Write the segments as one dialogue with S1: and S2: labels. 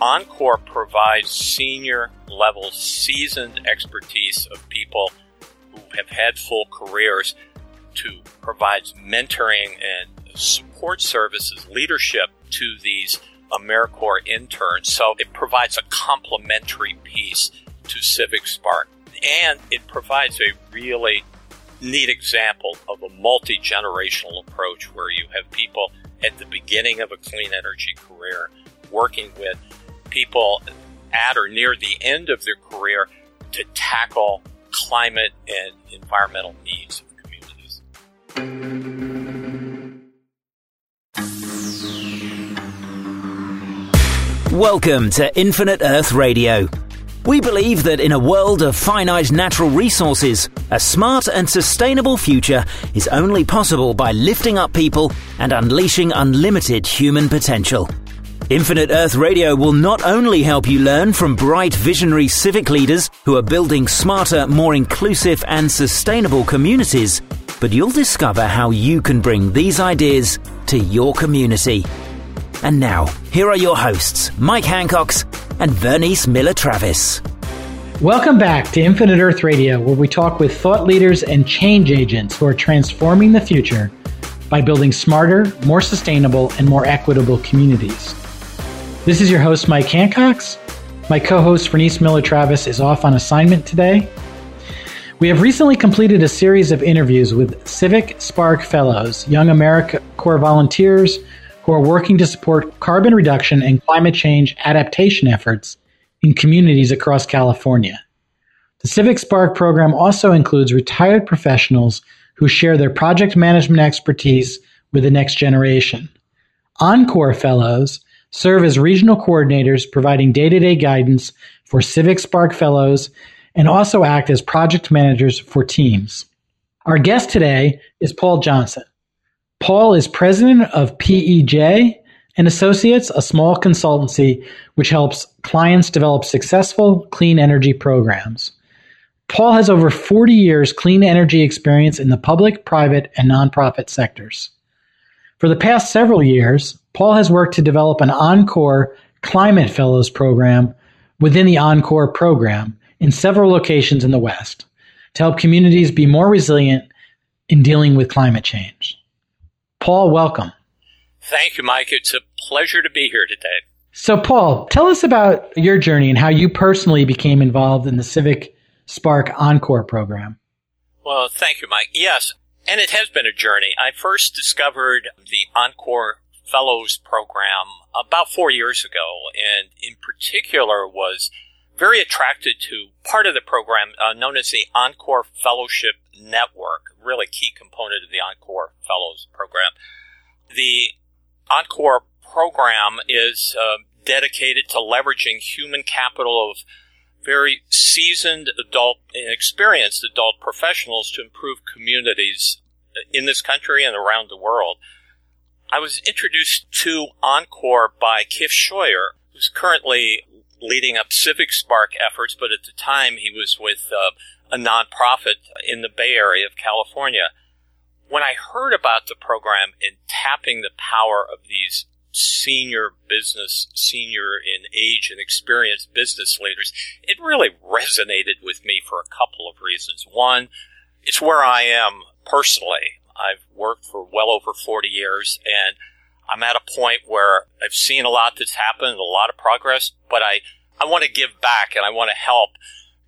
S1: Encore provides senior level, seasoned expertise of people who have had full careers to provide mentoring and support services, leadership to these AmeriCorps interns. So it provides a complementary piece to Civic Spark. And it provides a really neat example of a multi generational approach where you have people at the beginning of a clean energy career working with people at or near the end of their career to tackle climate and environmental needs of communities.
S2: Welcome to Infinite Earth Radio. We believe that in a world of finite natural resources, a smart and sustainable future is only possible by lifting up people and unleashing unlimited human potential. Infinite Earth Radio will not only help you learn from bright visionary civic leaders who are building smarter, more inclusive and sustainable communities, but you'll discover how you can bring these ideas to your community. And now, here are your hosts, Mike Hancox and Vernice Miller Travis.
S3: Welcome back to Infinite Earth Radio, where we talk with thought leaders and change agents who are transforming the future by building smarter, more sustainable, and more equitable communities. This is your host, Mike Hancox. My co host, Vernice Miller Travis, is off on assignment today. We have recently completed a series of interviews with Civic Spark Fellows, young America Corps volunteers who are working to support carbon reduction and climate change adaptation efforts in communities across California. The Civic Spark program also includes retired professionals who share their project management expertise with the next generation. Encore Fellows serve as regional coordinators providing day-to-day guidance for Civic Spark Fellows and also act as project managers for teams. Our guest today is Paul Johnson. Paul is president of PEJ and Associates, a small consultancy which helps clients develop successful clean energy programs. Paul has over 40 years clean energy experience in the public, private, and nonprofit sectors. For the past several years, Paul has worked to develop an Encore Climate Fellows program within the Encore program in several locations in the West to help communities be more resilient in dealing with climate change. Paul, welcome.
S1: Thank you, Mike. It's a pleasure to be here today.
S3: So, Paul, tell us about your journey and how you personally became involved in the Civic Spark Encore program.
S1: Well, thank you, Mike. Yes, and it has been a journey. I first discovered the Encore Fellows program about four years ago, and in particular was very attracted to part of the program uh, known as the Encore Fellowship Network, really key component of the Encore Fellows program. The Encore program is uh, dedicated to leveraging human capital of very seasoned adult and experienced adult professionals to improve communities in this country and around the world. I was introduced to Encore by Kif Scheuer, who's currently leading up Civic Spark efforts, but at the time he was with uh, a nonprofit in the Bay Area of California. When I heard about the program and tapping the power of these senior business, senior in age and experience business leaders, it really resonated with me for a couple of reasons. One, it's where I am personally. I've worked for well over 40 years and I'm at a point where I've seen a lot that's happened, a lot of progress, but I, I want to give back and I want to help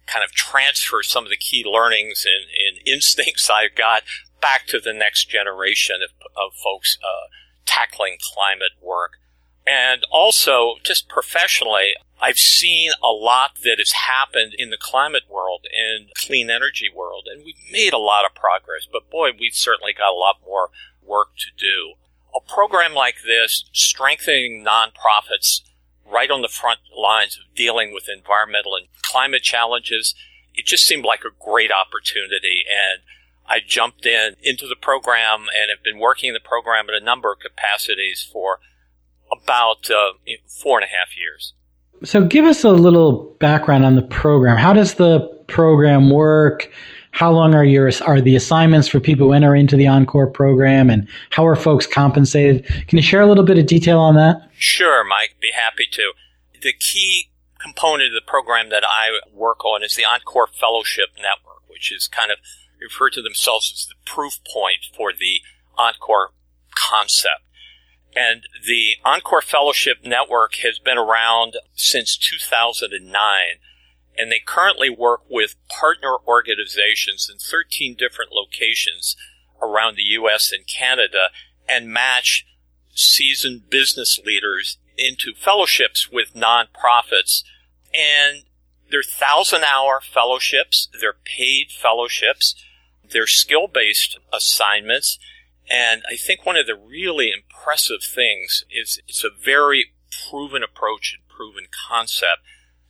S1: kind of transfer some of the key learnings and, and instincts I've got back to the next generation of, of folks uh, tackling climate work. And also, just professionally, I've seen a lot that has happened in the climate world and clean energy world, and we've made a lot of progress, but boy, we've certainly got a lot more work to do. A program like this, strengthening nonprofits right on the front lines of dealing with environmental and climate challenges, it just seemed like a great opportunity. And I jumped in into the program and have been working in the program in a number of capacities for about uh, four and a half years.
S3: So, give us a little background on the program. How does the program work? How long are your are the assignments for people who enter into the Encore program, and how are folks compensated? Can you share a little bit of detail on that?
S1: Sure, Mike. Be happy to. the key component of the program that I work on is the Encore Fellowship Network, which is kind of refer to themselves as the proof point for the Encore concept. And the Encore Fellowship Network has been around since 2009, and they currently work with partner organizations in 13 different locations around the U.S. and Canada and match seasoned business leaders into fellowships with nonprofits. And they're thousand hour fellowships, they're paid fellowships, they're skill based assignments. And I think one of the really impressive things is it's a very proven approach and proven concept.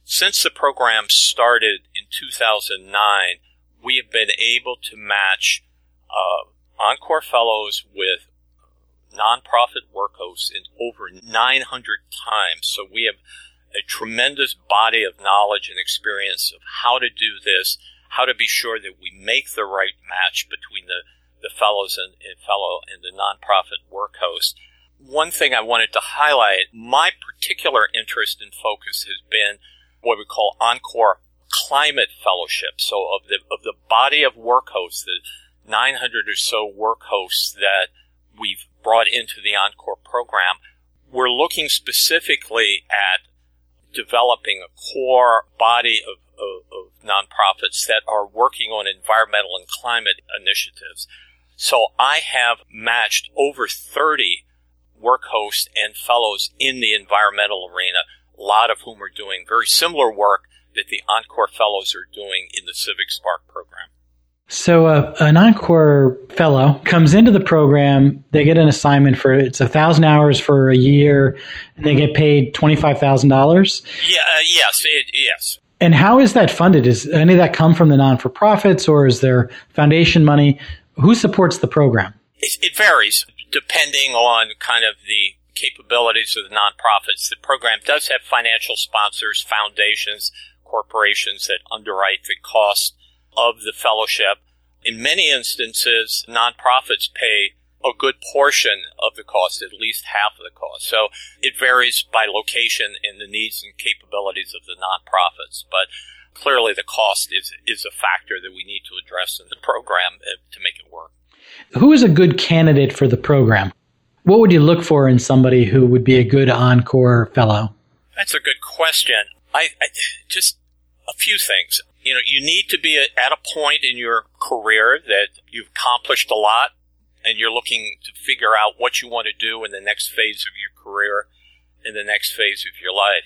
S1: Since the program started in 2009, we have been able to match uh, Encore Fellows with nonprofit work hosts in over 900 times. So we have a tremendous body of knowledge and experience of how to do this, how to be sure that we make the right match between the, the fellows and, and fellow and the nonprofit work host. One thing I wanted to highlight, my particular interest and focus has been what we call Encore Climate Fellowship. So of the, of the body of work hosts, the 900 or so work hosts that we've brought into the Encore program, we're looking specifically at developing a core body of, of, of, nonprofits that are working on environmental and climate initiatives. So I have matched over 30 work hosts and fellows in the environmental arena, a lot of whom are doing very similar work that the Encore fellows are doing in the Civic Spark program.
S3: So uh, an Encore fellow comes into the program. They get an assignment for it's a thousand hours for a year, and they get paid twenty five thousand dollars.
S1: Yeah. Uh, yes. It, yes.
S3: And how is that funded? Is any of that come from the non for profits, or is there foundation money? Who supports the program?
S1: It, it varies depending on kind of the capabilities of the nonprofits. The program does have financial sponsors, foundations, corporations that underwrite the cost of the fellowship. In many instances, nonprofits pay a good portion of the cost, at least half of the cost. So it varies by location and the needs and capabilities of the nonprofits. But clearly the cost is, is a factor that we need to address in the program uh, to make it work.
S3: Who is a good candidate for the program? What would you look for in somebody who would be a good Encore fellow?
S1: That's a good question. I, I just a few things you know, you need to be at a point in your career that you've accomplished a lot and you're looking to figure out what you want to do in the next phase of your career, in the next phase of your life.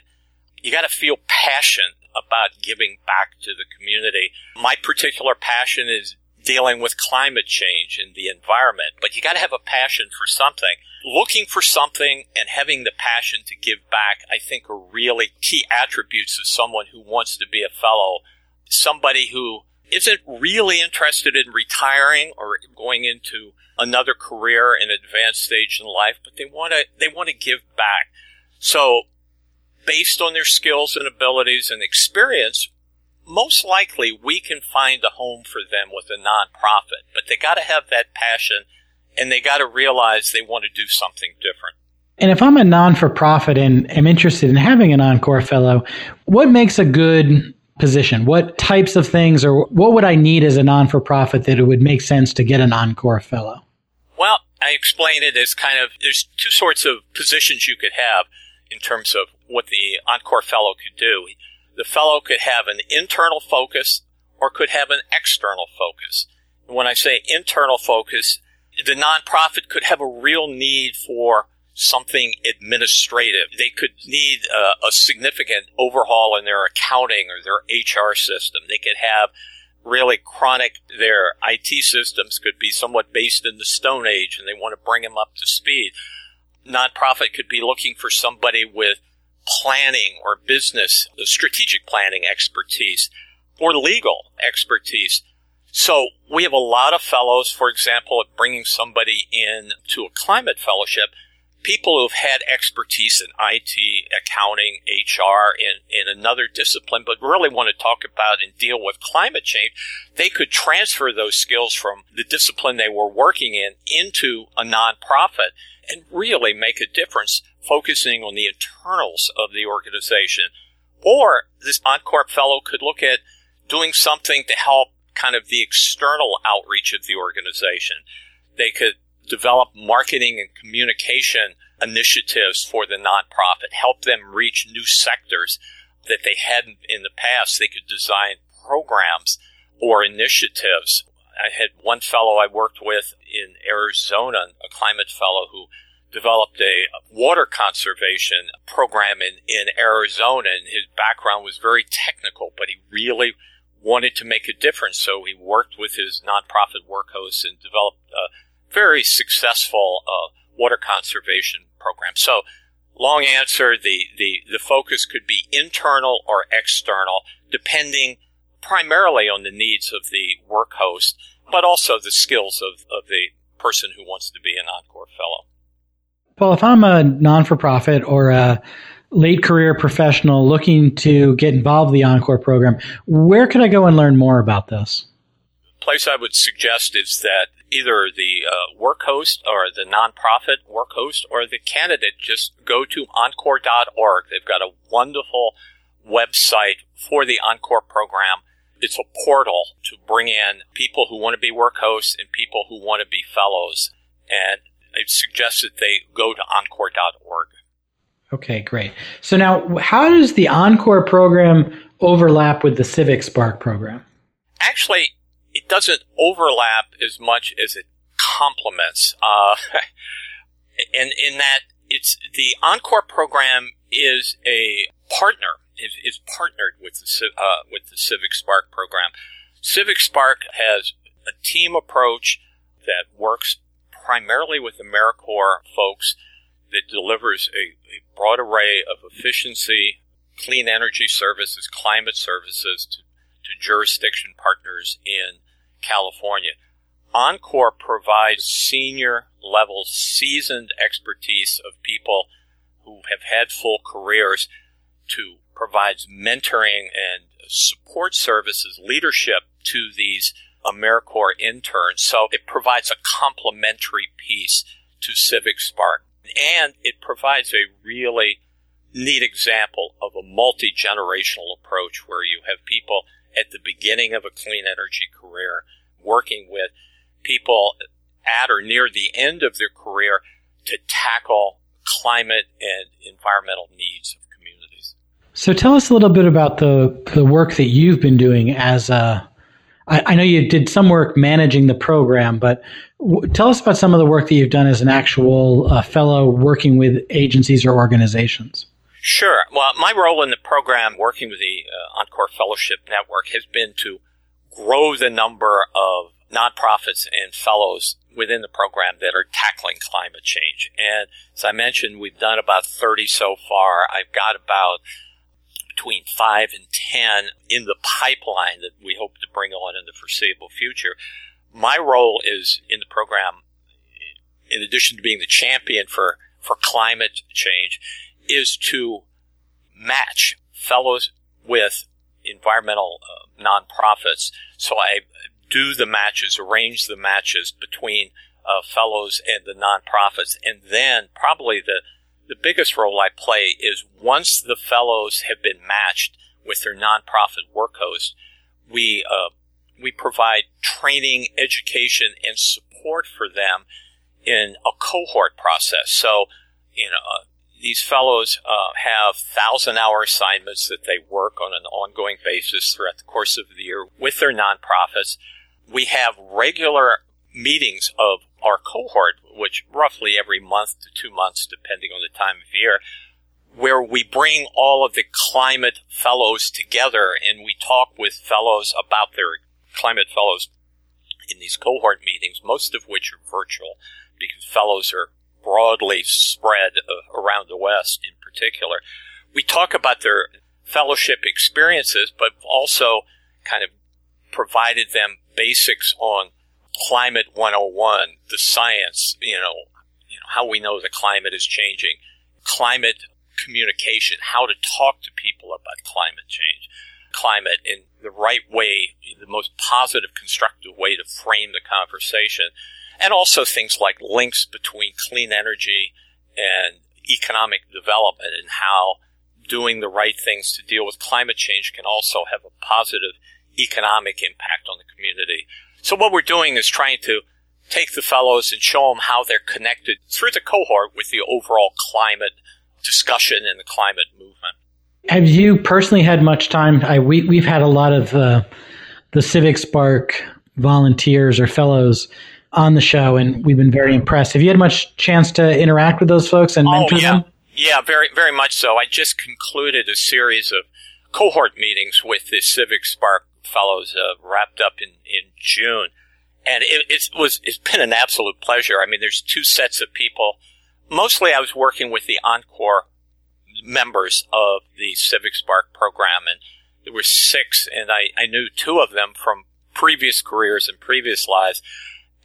S1: You got to feel passion about giving back to the community. My particular passion is dealing with climate change and the environment, but you got to have a passion for something. Looking for something and having the passion to give back, I think are really key attributes of someone who wants to be a fellow somebody who isn't really interested in retiring or going into another career in advanced stage in life, but they want to they want to give back. So, based on their skills and abilities and experience, most likely we can find a home for them with a nonprofit. But they got to have that passion, and they got to realize they want to do something different.
S3: And if I'm a non for profit and am interested in having an Encore Fellow, what makes a good position? What types of things or what would I need as a non for profit that it would make sense to get an Encore fellow?
S1: Well, I explained it as kind of there's two sorts of positions you could have in terms of what the Encore fellow could do. The fellow could have an internal focus or could have an external focus. When I say internal focus, the nonprofit could have a real need for something administrative. They could need a, a significant overhaul in their accounting or their HR system. They could have really chronic, their IT systems could be somewhat based in the Stone Age and they want to bring them up to speed. Nonprofit could be looking for somebody with planning or business, strategic planning expertise or legal expertise. So we have a lot of fellows, for example, bringing somebody in to a climate fellowship people who've had expertise in IT, accounting, HR, in, in another discipline, but really want to talk about and deal with climate change, they could transfer those skills from the discipline they were working in into a nonprofit and really make a difference focusing on the internals of the organization. Or this Encore fellow could look at doing something to help kind of the external outreach of the organization. They could develop marketing and communication initiatives for the nonprofit, help them reach new sectors that they hadn't in the past. They could design programs or initiatives. I had one fellow I worked with in Arizona, a climate fellow who developed a water conservation program in, in Arizona and his background was very technical, but he really wanted to make a difference. So he worked with his nonprofit Workhost and developed a very successful uh, water conservation program. So long answer, the, the, the focus could be internal or external, depending primarily on the needs of the work host, but also the skills of, of the person who wants to be an Encore Fellow.
S3: Well, if I'm a non for profit or a late career professional looking to get involved in the Encore program, where could I go and learn more about this?
S1: place I would suggest is that either the uh, work host or the nonprofit work host or the candidate just go to encore.org. They've got a wonderful website for the Encore program. It's a portal to bring in people who want to be work hosts and people who want to be fellows. And I suggest that they go to encore.org.
S3: Okay, great. So now, how does the Encore program overlap with the Civic Spark program?
S1: Actually, it doesn't overlap as much as it complements. Uh, and in that, it's the Encore program is a partner is, is partnered with the uh, with the Civic Spark program. Civic Spark has a team approach that works primarily with AmeriCorps folks that delivers a, a broad array of efficiency, clean energy services, climate services to, to jurisdiction partners in California. Encore provides senior level, seasoned expertise of people who have had full careers to provides mentoring and support services, leadership to these AmeriCorps interns. So it provides a complementary piece to Civic Spark. And it provides a really neat example of a multi generational approach where you have people at the beginning of a clean energy career working with people at or near the end of their career to tackle climate and environmental needs of communities.
S3: So tell us a little bit about the the work that you've been doing as a I, I know you did some work managing the program, but w- tell us about some of the work that you've done as an actual uh, fellow working with agencies or organizations.
S1: Sure. Well, my role in the program, working with the uh, Encore Fellowship Network, has been to grow the number of nonprofits and fellows within the program that are tackling climate change. And as I mentioned, we've done about 30 so far. I've got about between five and 10 in the pipeline that we hope to bring on in the foreseeable future. My role is in the program, in addition to being the champion for, for climate change, is to match fellows with environmental uh, nonprofits. So I do the matches, arrange the matches between uh, fellows and the nonprofits, and then probably the the biggest role I play is once the fellows have been matched with their nonprofit work host, we uh, we provide training, education, and support for them in a cohort process. So, you know, uh, these fellows uh, have thousand hour assignments that they work on an ongoing basis throughout the course of the year with their nonprofits. We have regular meetings of our cohort, which roughly every month to two months, depending on the time of year, where we bring all of the climate fellows together and we talk with fellows about their climate fellows in these cohort meetings, most of which are virtual because fellows are broadly spread uh, around the West in particular. We talk about their fellowship experiences, but also kind of provided them basics on climate 101, the science, you know, you know, how we know the climate is changing, climate communication, how to talk to people about climate change, climate in the right way, the most positive, constructive way to frame the conversation, and also things like links between clean energy and economic development and how doing the right things to deal with climate change can also have a positive economic impact on the community. So what we're doing is trying to take the fellows and show them how they're connected through the cohort with the overall climate discussion and the climate movement.
S3: Have you personally had much time? I, we, we've had a lot of uh, the Civic Spark volunteers or fellows on the show, and we've been very impressed. Have you had much chance to interact with those folks and mentor
S1: oh, yeah.
S3: them?
S1: Yeah, very, very much so. I just concluded a series of cohort meetings with the Civic Spark fellows, uh, wrapped up in, in June. And it, it, was, it's been an absolute pleasure. I mean, there's two sets of people. Mostly I was working with the Encore members of the Civic Spark program and there were six and I, I knew two of them from previous careers and previous lives.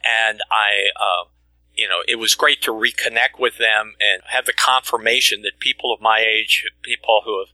S1: And I, uh, you know, it was great to reconnect with them and have the confirmation that people of my age, people who have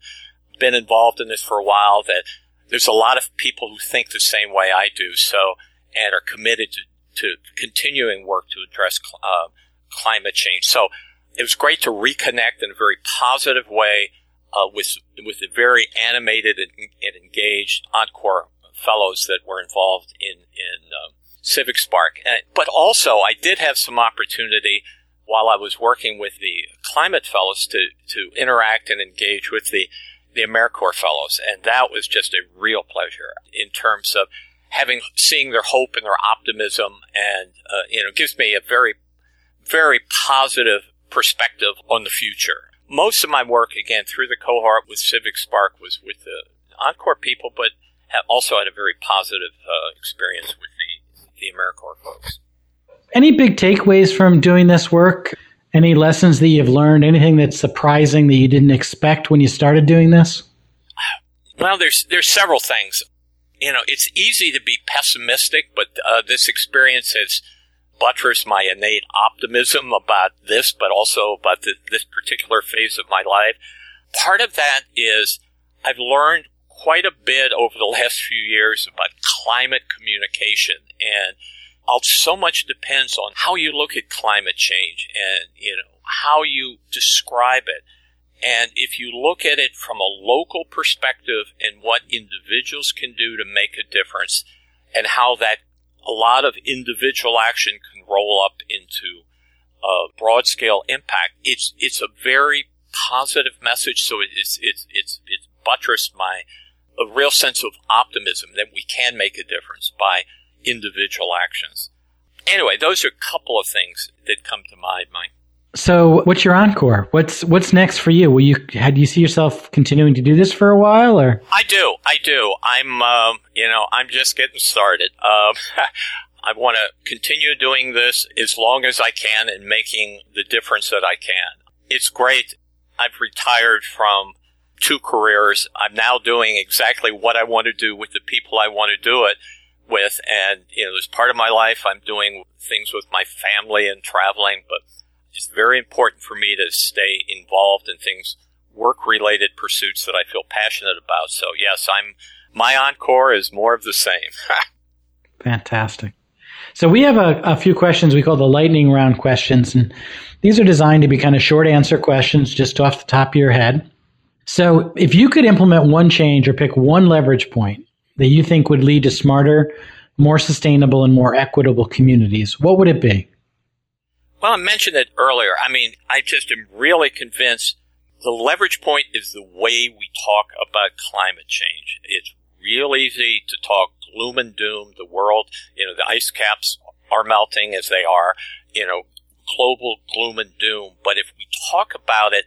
S1: been involved in this for a while, that there's a lot of people who think the same way I do. So, and are committed to, to continuing work to address uh, climate change. So it was great to reconnect in a very positive way uh, with with the very animated and, and, engaged Encore fellows that were involved in in um, Civic Spark. And, but also, I did have some opportunity while I was working with the climate fellows to to interact and engage with the the AmeriCorps fellows, and that was just a real pleasure in terms of having seeing their hope and their optimism, and uh, you know, gives me a very very positive perspective on the future. Most of my work, again, through the cohort with Civic Spark, was with the Encore people, but also had a very positive uh, experience with the AmeriCorps folks.
S3: Any big takeaways from doing this work? Any lessons that you've learned? Anything that's surprising that you didn't expect when you started doing this?
S1: Well, there's there's several things. You know, it's easy to be pessimistic, but uh, this experience has buttressed my innate optimism about this, but also about the, this particular phase of my life. Part of that is I've learned quite a bit over the last few years about climate communication and uh, so much depends on how you look at climate change and, you know, how you describe it. And if you look at it from a local perspective and what individuals can do to make a difference and how that a lot of individual action can roll up into a broad scale impact, it's, it's a very positive message. So it's, it's, it's, it's buttressed my, a real sense of optimism that we can make a difference by individual actions. Anyway, those are a couple of things that come to mind, Mike.
S3: So, what's your encore? What's what's next for you? Will you how do you see yourself continuing to do this for a while, or?
S1: I do, I do. I'm, um, you know, I'm just getting started. Um, I want to continue doing this as long as I can and making the difference that I can. It's great. I've retired from two careers. I'm now doing exactly what I want to do with the people I want to do it with. And, you know, as part of my life, I'm doing things with my family and traveling, but it's very important for me to stay involved in things, work related pursuits that I feel passionate about. So yes, I'm, my encore is more of the same.
S3: Fantastic. So we have a, a, few questions we call the lightning round questions, and these are designed to be kind of short answer questions just off the top of your head. So if you could implement one change or pick one leverage point that you think would lead to smarter, more sustainable, and more equitable communities, what would it be?
S1: Well, I mentioned it earlier. I mean, I just am really convinced the leverage point is the way we talk about climate change. It's real easy to talk gloom and doom. The world, you know, the ice caps are melting as they are, you know, global gloom and doom. But if we talk about it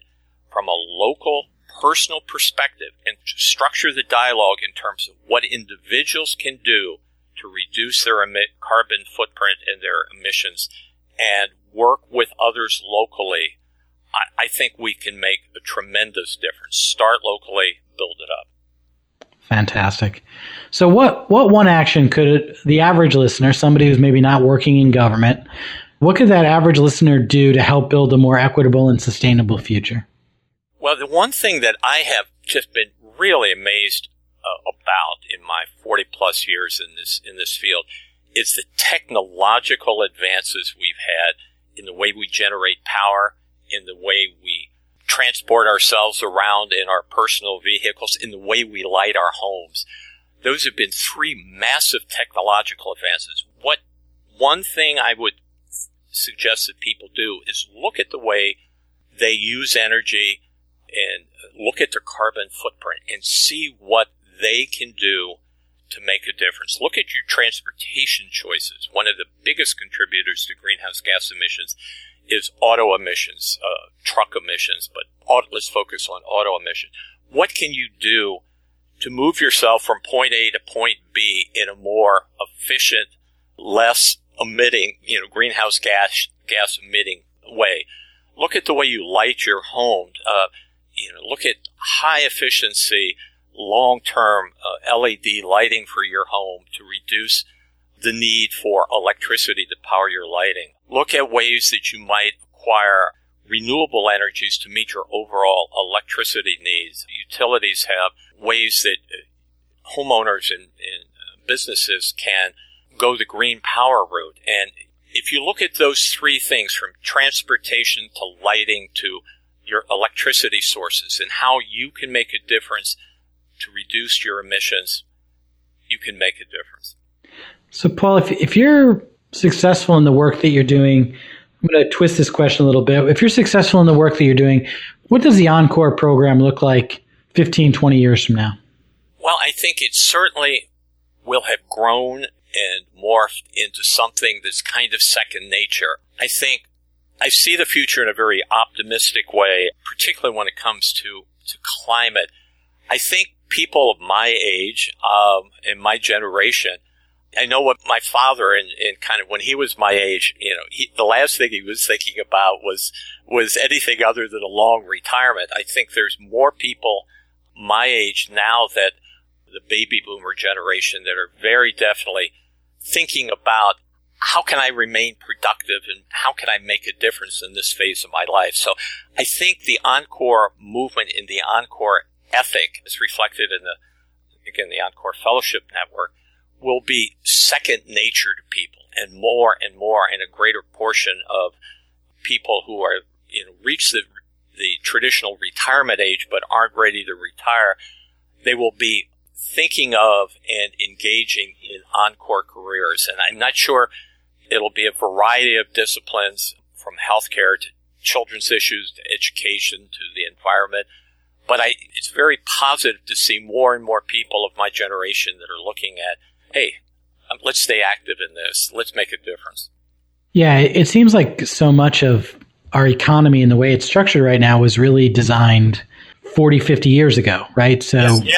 S1: from a local personal perspective and structure the dialogue in terms of what individuals can do to reduce their emit carbon footprint and their emissions and work with others locally, I, I think we can make a tremendous difference. Start locally, build it up.
S3: Fantastic. So, what what one action could the average listener, somebody who's maybe not working in government, what could that average listener do to help build a more equitable and sustainable future?
S1: Well, the one thing that I have just been really amazed uh, about in my 40 plus years in this in this field is the technological advances we've had in the way we generate power, in the way we transport ourselves around in our personal vehicles, in the way we light our homes. Those have been three massive technological advances. What one thing I would suggest that people do is look at the way they use energy and look at their carbon footprint and see what they can do to make a difference. Look at your transportation choices. One of the biggest contributors to greenhouse gas emissions is auto emissions, uh, truck emissions, but auto, let's focus on auto emissions. What can you do to move yourself from point A to point B in a more efficient, less emitting, you know, greenhouse gas gas emitting way? Look at the way you light your home. Uh, you know, look at high efficiency, long term uh, LED lighting for your home to reduce the need for electricity to power your lighting. Look at ways that you might acquire renewable energies to meet your overall electricity needs. Utilities have ways that uh, homeowners and, and uh, businesses can go the green power route. And if you look at those three things from transportation to lighting to your electricity sources and how you can make a difference to reduce your emissions, you can make a difference.
S3: So, Paul, if, if you're successful in the work that you're doing, I'm going to twist this question a little bit. If you're successful in the work that you're doing, what does the Encore program look like 15, 20 years from now?
S1: Well, I think it certainly will have grown and morphed into something that's kind of second nature. I think I see the future in a very optimistic way, particularly when it comes to, to climate. I think people of my age um, and my generation I know what my father and, and kind of when he was my age, you know, he, the last thing he was thinking about was was anything other than a long retirement. I think there's more people my age now that the baby boomer generation that are very definitely thinking about how can I remain productive and how can I make a difference in this phase of my life. So I think the Encore movement in the Encore ethic is reflected in the again the Encore Fellowship Network will be second nature to people and more and more and a greater portion of people who are you know reach the the traditional retirement age but aren't ready to retire they will be thinking of and engaging in encore careers and i'm not sure it'll be a variety of disciplines from healthcare to children's issues to education to the environment but I, it's very positive to see more and more people of my generation that are looking at hey, um, let's stay active in this. Let's make a difference.
S3: Yeah, it seems like so much of our economy and the way it's structured right now was really designed 40, 50 years ago, right? So,
S1: yes, yeah,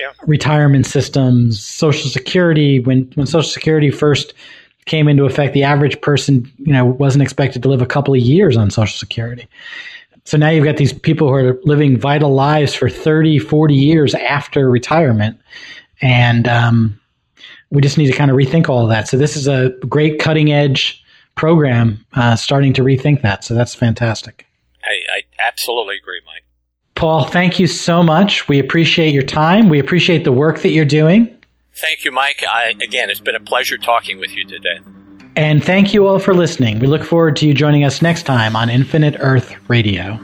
S3: yeah. retirement systems, Social Security, when, when Social Security first came into effect, the average person, you know, wasn't expected to live a couple of years on Social Security. So now you've got these people who are living vital lives for 30, 40 years after retirement. And, um, we just need to kind of rethink all of that. So this is a great cutting edge program uh, starting to rethink that. So that's fantastic.
S1: I, I absolutely agree, Mike.
S3: Paul, thank you so much. We appreciate your time. We appreciate the work that you're doing.
S1: Thank you, Mike. I, again, it's been a pleasure talking with you today.
S3: And thank you all for listening. We look forward to you joining us next time on Infinite Earth Radio.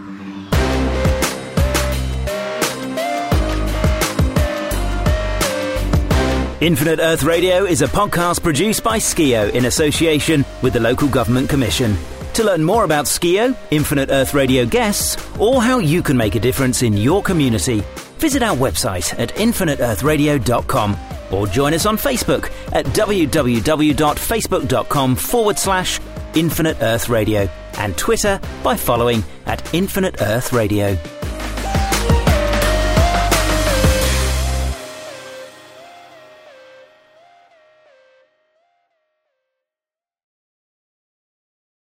S2: Infinite Earth Radio is a podcast produced by Skeo in association with the local government commission. To learn more about Skeo, Infinite Earth Radio guests, or how you can make a difference in your community, visit our website at infiniteearthradio.com or join us on Facebook at www.facebook.com forward slash Infinite Earth Radio and Twitter by following at Infinite Earth Radio.